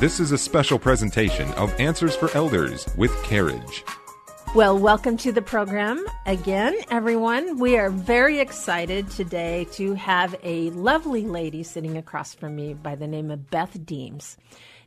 This is a special presentation of Answers for Elders with Careage. Well, welcome to the program again, everyone. We are very excited today to have a lovely lady sitting across from me by the name of Beth Deems.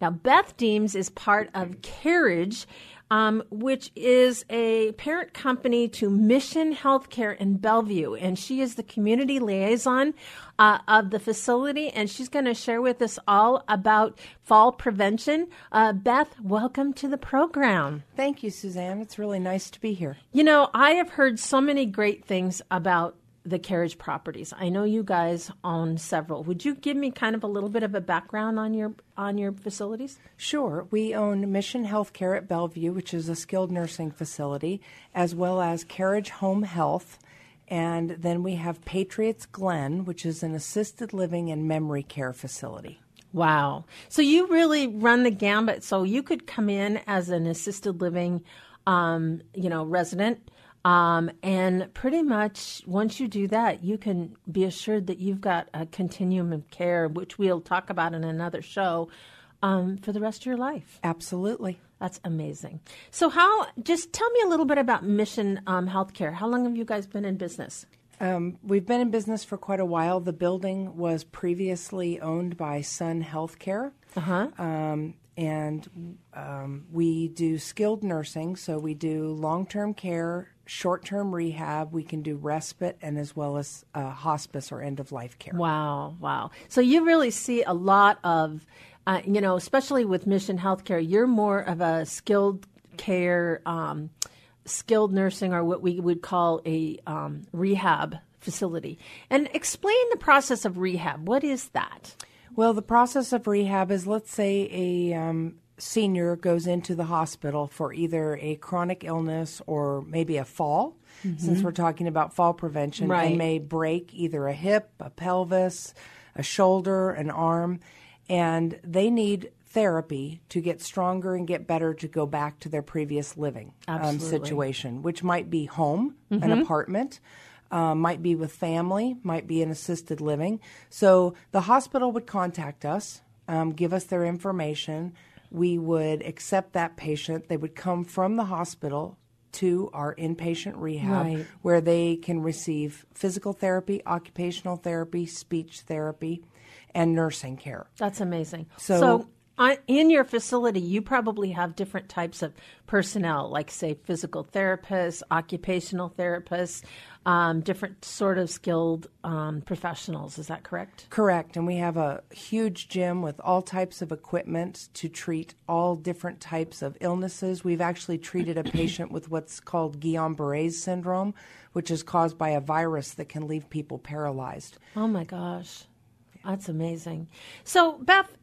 Now, Beth Deems is part of Careage, um, which is a parent company to Mission Healthcare in Bellevue, and she is the community liaison uh, of the facility, and she's going to share with us all about fall prevention. Uh, Beth, welcome to the program. Thank you, Suzanne. It's really nice to be here. You know, I have heard so many great things about the Careage properties. I know you guys own several. Would you give me kind of a little bit of a background on your on your facilities? Sure. We own Mission Healthcare at Bellevue, which is a skilled nursing facility, as well as Careage Home Health. And then we have Patriots Glen, which is an assisted living and memory care facility. Wow. So you really run the gambit. So you could come in as an assisted living, um, you know, resident um, and pretty much once you do that, you can be assured that you've got a continuum of care, which we'll talk about in another show, um, for the rest of your life. Absolutely. That's amazing. So, how, just tell me a little bit about Mission um, Healthcare. How long have you guys been in business? Um, we've been in business for quite a while. The building was previously owned by Sun Healthcare. Uh-huh. Um, and um, we do skilled nursing, so we do long term care, short term rehab, we can do respite, and as well as uh, hospice or end of life care. Wow, wow. So you really see a lot of, uh, you know, especially with Mission Healthcare, you're more of a skilled care, um, skilled nursing, or what we would call a um, rehab facility. And explain the process of rehab. What is that? Well, the process of rehab is let's say a um, senior goes into the hospital for either a chronic illness or maybe a fall, mm-hmm. since we're talking about fall prevention, right. and may break either a hip, a pelvis, a shoulder, an arm, and they need therapy to get stronger and get better to go back to their previous living um, situation, which might be home, mm-hmm. an apartment. Uh, might be with family, might be in assisted living. So the hospital would contact us, um, give us their information, we would accept that patient. They would come from the hospital to our inpatient rehab right. where they can receive physical therapy, occupational therapy, speech therapy, and nursing care. That's amazing. So, so in your facility, you probably have different types of personnel, like say physical therapists, occupational therapists, um, different sort of skilled um, professionals. Is that correct? Correct. And we have a huge gym with all types of equipment to treat all different types of illnesses. We've actually treated a patient with what's called Guillain Barre syndrome, which is caused by a virus that can leave people paralyzed. Oh my gosh. That's amazing. So, Beth,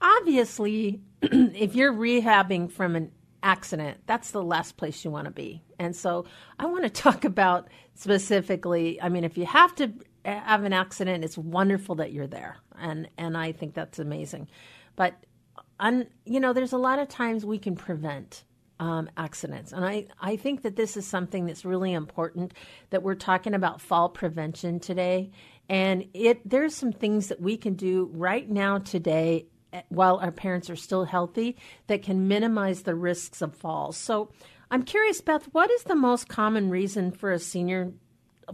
obviously, if you're rehabbing from an accident, that's the last place you want to be. And so I want to talk about specifically, I mean, if you have to have an accident, it's wonderful that you're there. And, and I think that's amazing. But, un, you know, there's a lot of times we can prevent um, accidents. And I, I think that this is something that's really important that we're talking about fall prevention today. And it there's some things that we can do right now today while our parents are still healthy that can minimize the risks of falls. So I'm curious, Beth, what is the most common reason for a senior,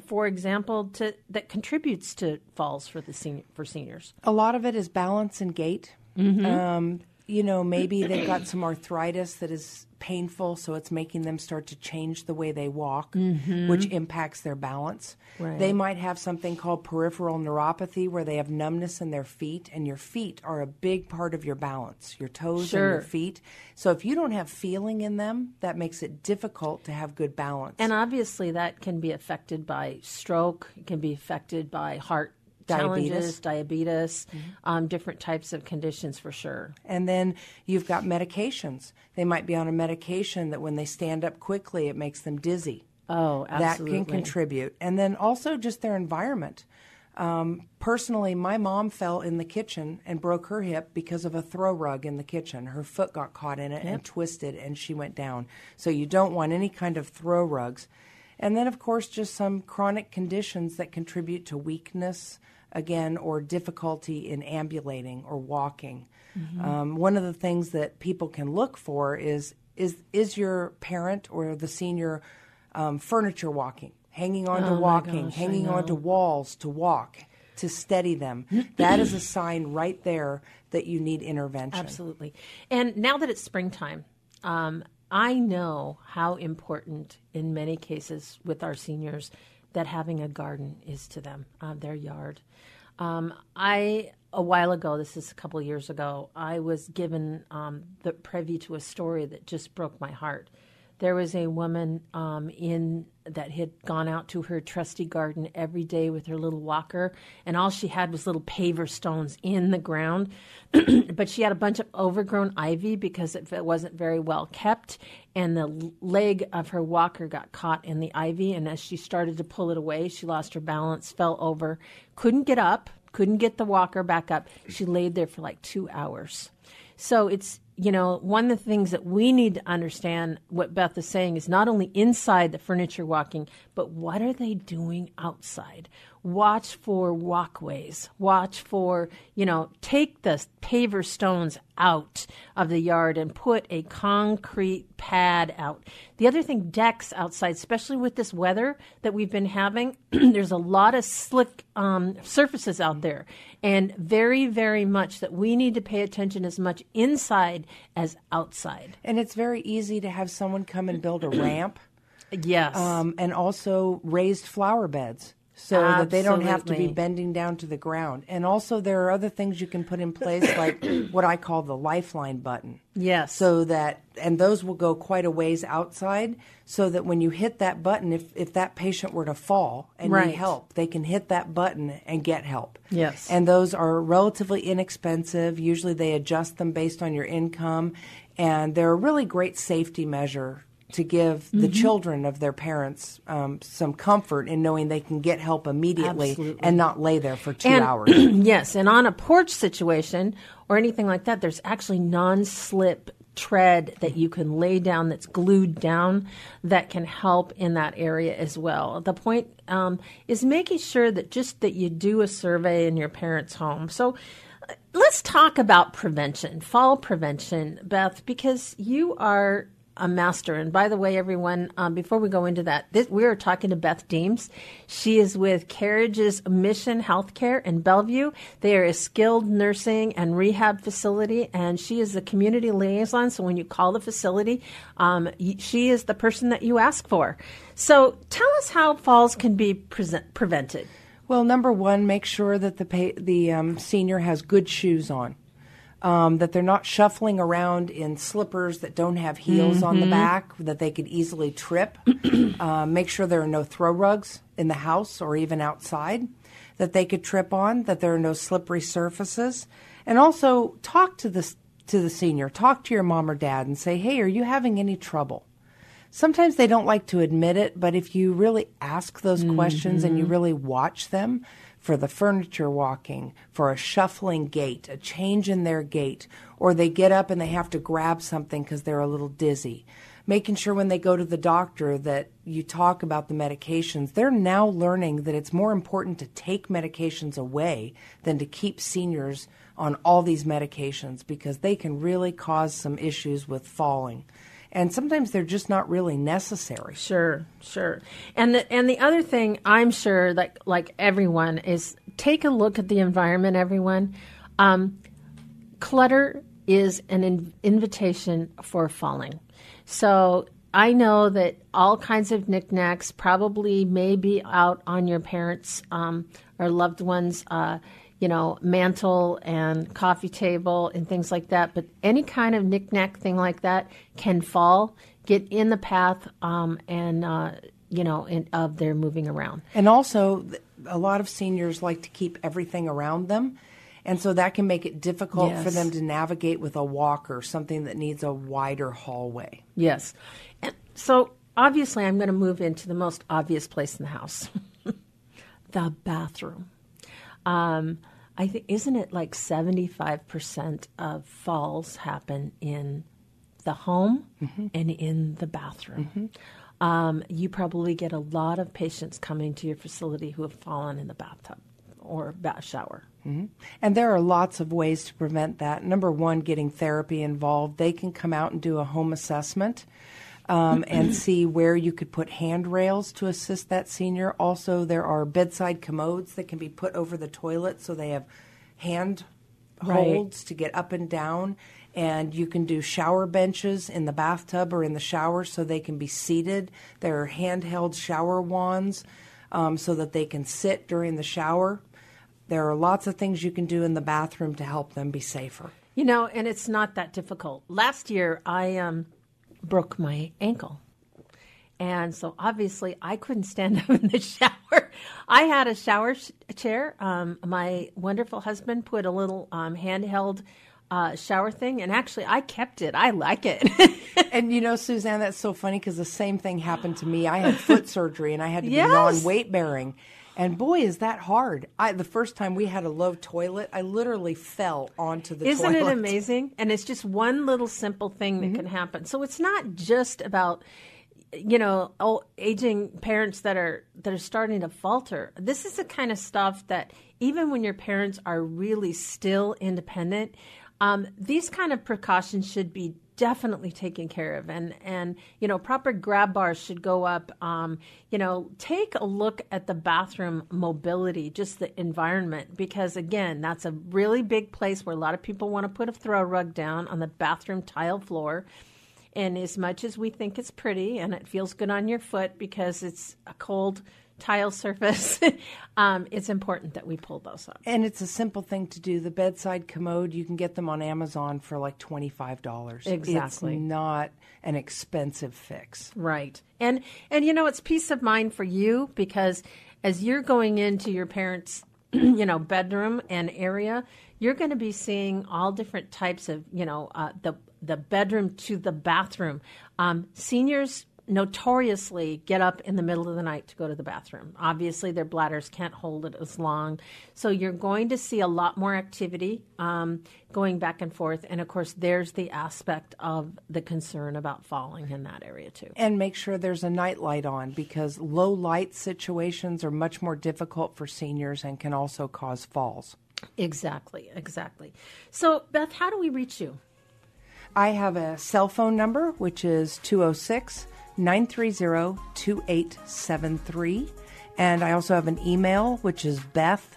for example, to that contributes to falls for the senior for seniors? A lot of it is balance and gait. Mm-hmm. Um, you know, maybe they've got some arthritis that is painful, so it's making them start to change the way they walk, mm-hmm. which impacts their balance. Right. They might have something called peripheral neuropathy, where they have numbness in their feet, and your feet are a big part of your balance, your toes sure. and your feet. So if you don't have feeling in them, that makes it difficult to have good balance. And obviously, that can be affected by stroke, it can be affected by heart diabetes, diabetes, mm-hmm. um, different types of conditions for sure. And then you've got medications. They might be on a medication that when they stand up quickly, it makes them dizzy. Oh, absolutely. That can contribute. And then also just their environment. Um, personally, my mom fell in the kitchen and broke her hip because of a throw rug in the kitchen. Her foot got caught in it yep. and twisted, and she went down. So you don't want any kind of throw rugs. And then, of course, just some chronic conditions that contribute to weakness, again, or difficulty in ambulating or walking. Um, one of the things that people can look for is is is your parent or the senior um, furniture walking, hanging on to Oh walking, gosh, hanging on to walls to walk to steady them. that is a sign right there that you need intervention. Absolutely. And now that it's springtime, um, I know how important, in many cases with our seniors, that having a garden is to them, uh, their yard. Um, I a while ago, this is a couple years ago, I was given um, the privy to a story that just broke my heart. There was a woman um, in that had gone out to her trusty garden every day with her little walker, and all she had was little paver stones in the ground. but she had a bunch of overgrown ivy because it, wasn't very well kept, and the leg of her walker got caught in the ivy. And as she started to pull it away, she lost her balance, fell over, couldn't get up, couldn't get the walker back up. She laid there for like two hours. So it's, you know, one of the things that we need to understand what Beth is saying is not only inside the furniture walking, but what are they doing outside? Watch for walkways. Watch for, you know, take the paver stones out of the yard and put a concrete pad out. The other thing, decks outside, especially with this weather that we've been having, there's a lot of slick um, surfaces out there. And very, very much that we need to pay attention as much inside as outside. And it's very easy to have someone come and build a ramp Yes. um, and also raised flower beds so ah, that they don't have to be bending down to the ground. And also, there are other things you can put in place, like what I call the lifeline button. yes. So that, and those will go quite a ways outside, so that when you hit that button, if, if that patient were to fall and Right. need help, they can hit that button and get help. Yes. And those are relatively inexpensive. Usually they adjust them based on your income, and they're a really great safety measure to give the Mm-hmm. children of their parents um, some comfort in knowing they can get help immediately Absolutely. and not lay there for two And- hours. yes, and on a porch situation or anything like that, there's actually non-slip tread that you can lay down that's glued down that can help in that area as well. The point um, is making sure that just that you do a survey in your parents' home. So uh, let's talk about prevention, fall prevention, Beth, because you are a master. And by the way, everyone, um, before we go into that, this, we are talking to Beth Deems. She is with Careage's Mission Healthcare in Bellevue. They are a skilled nursing and rehab facility, and she is the community liaison. So when you call the facility, um, she is the person that you ask for. So tell us how falls can be present, prevented. Well, number one, make sure that the pa- the um, senior has good shoes on. Um, that they're not shuffling around in slippers that don't have heels on the back that they could easily trip. uh, make sure there are no throw rugs in the house or even outside that they could trip on. That there are no slippery surfaces, and also talk to the to the senior. Talk to your mom or dad and say, "Hey, are you having any trouble?" Sometimes they don't like to admit it, but if you really ask those questions and you really watch them for the furniture walking, for a shuffling gait, a change in their gait, or they get up and they have to grab something because they're a little dizzy, making sure when they go to the doctor that you talk about the medications. They're now learning that it's more important to take medications away than to keep seniors on all these medications because they can really cause some issues with falling and sometimes they're just not really necessary. Sure, sure. And the, and the other thing I'm sure like like everyone is take a look at the environment. Everyone, um, clutter is an in- invitation for falling. So I know that all kinds of knickknacks probably may be out on your parents' um, or loved ones. Uh, you know, mantle and coffee table and things like that. But any kind of knickknack thing like that can fall, get in the path, um, and uh, you know, in, of their moving around. And also, a lot of seniors like to keep everything around them. And so that can make it difficult for them to navigate with a walker, something that needs a wider hallway. Yes. And so obviously, I'm going to move into the most obvious place in the house the bathroom. Um, I think, isn't it like 75% of falls happen in the home and in the bathroom? Um, you probably get a lot of patients coming to your facility who have fallen in the bathtub or bath shower. And there are lots of ways to prevent that. Number one, getting therapy involved. They can come out and do a home assessment um, and see where you could put handrails to assist that senior. Also, there are bedside commodes that can be put over the toilet so they have hand Right. holds to get up and down. And you can do shower benches in the bathtub or in the shower so they can be seated. There are handheld shower wands um, so that they can sit during the shower. There are lots of things you can do in the bathroom to help them be safer. You know, and it's not that difficult. Last year, I um, broke my ankle. And so obviously, I couldn't stand up in the shower. I had a shower sh- chair. Um, my wonderful husband put a little um, handheld uh, shower thing, and actually, I kept it. I like it. And you know, Suzanne, that's so funny because the same thing happened to me. I had foot surgery and I had to Yes. be non weight bearing. And boy, is that hard. I, the first time we had a low toilet, I literally fell onto the toilet. Isn't toilet. it amazing? And it's just one little simple thing that can happen. So it's not just about you know old, aging parents that are that are starting to falter. This is the kind of stuff that even when your parents are really still independent, um, these kind of precautions should be definitely taken care of. And and you know proper grab bars should go up um, you know take a look at the bathroom mobility just the environment because again that's a really big place where a lot of people want to put a throw rug down on the bathroom tile floor. And as much as we think it's pretty and it feels good on your foot because it's a cold tile surface um, it's important that we pull those up And it's a simple thing to do. The bedside commode, you can get them on Amazon for like $25. Exactly. It's not an expensive fix. Right. And and you know it's peace of mind for you because as you're going into your parents' you know bedroom and area, you're going to be seeing all different types of you know uh, the the bedroom to the bathroom. Um, seniors notoriously get up in the middle of the night to go to the bathroom. Obviously, their bladders can't hold it as long. So you're going to see a lot more activity um, going back and forth. And of course, there's the aspect of the concern about falling in that area, too. And make sure there's a night light on because low light situations are much more difficult for seniors and can also cause falls. Exactly, exactly. So, Beth, how do we reach you? I have a cell phone number, which is 206 930 2873. And I also have an email, which is bethed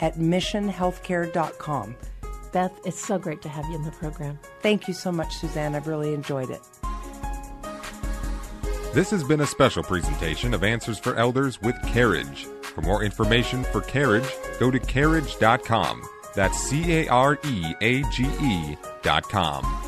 at missionhealthcare.com. Beth, it's so great to have you in the program. Thank you so much, Suzanne. I've really enjoyed it. This has been a special presentation of Answers for Elders with Careage. For more information for Careage, go to careage.com. That's C A R E A G E dot com.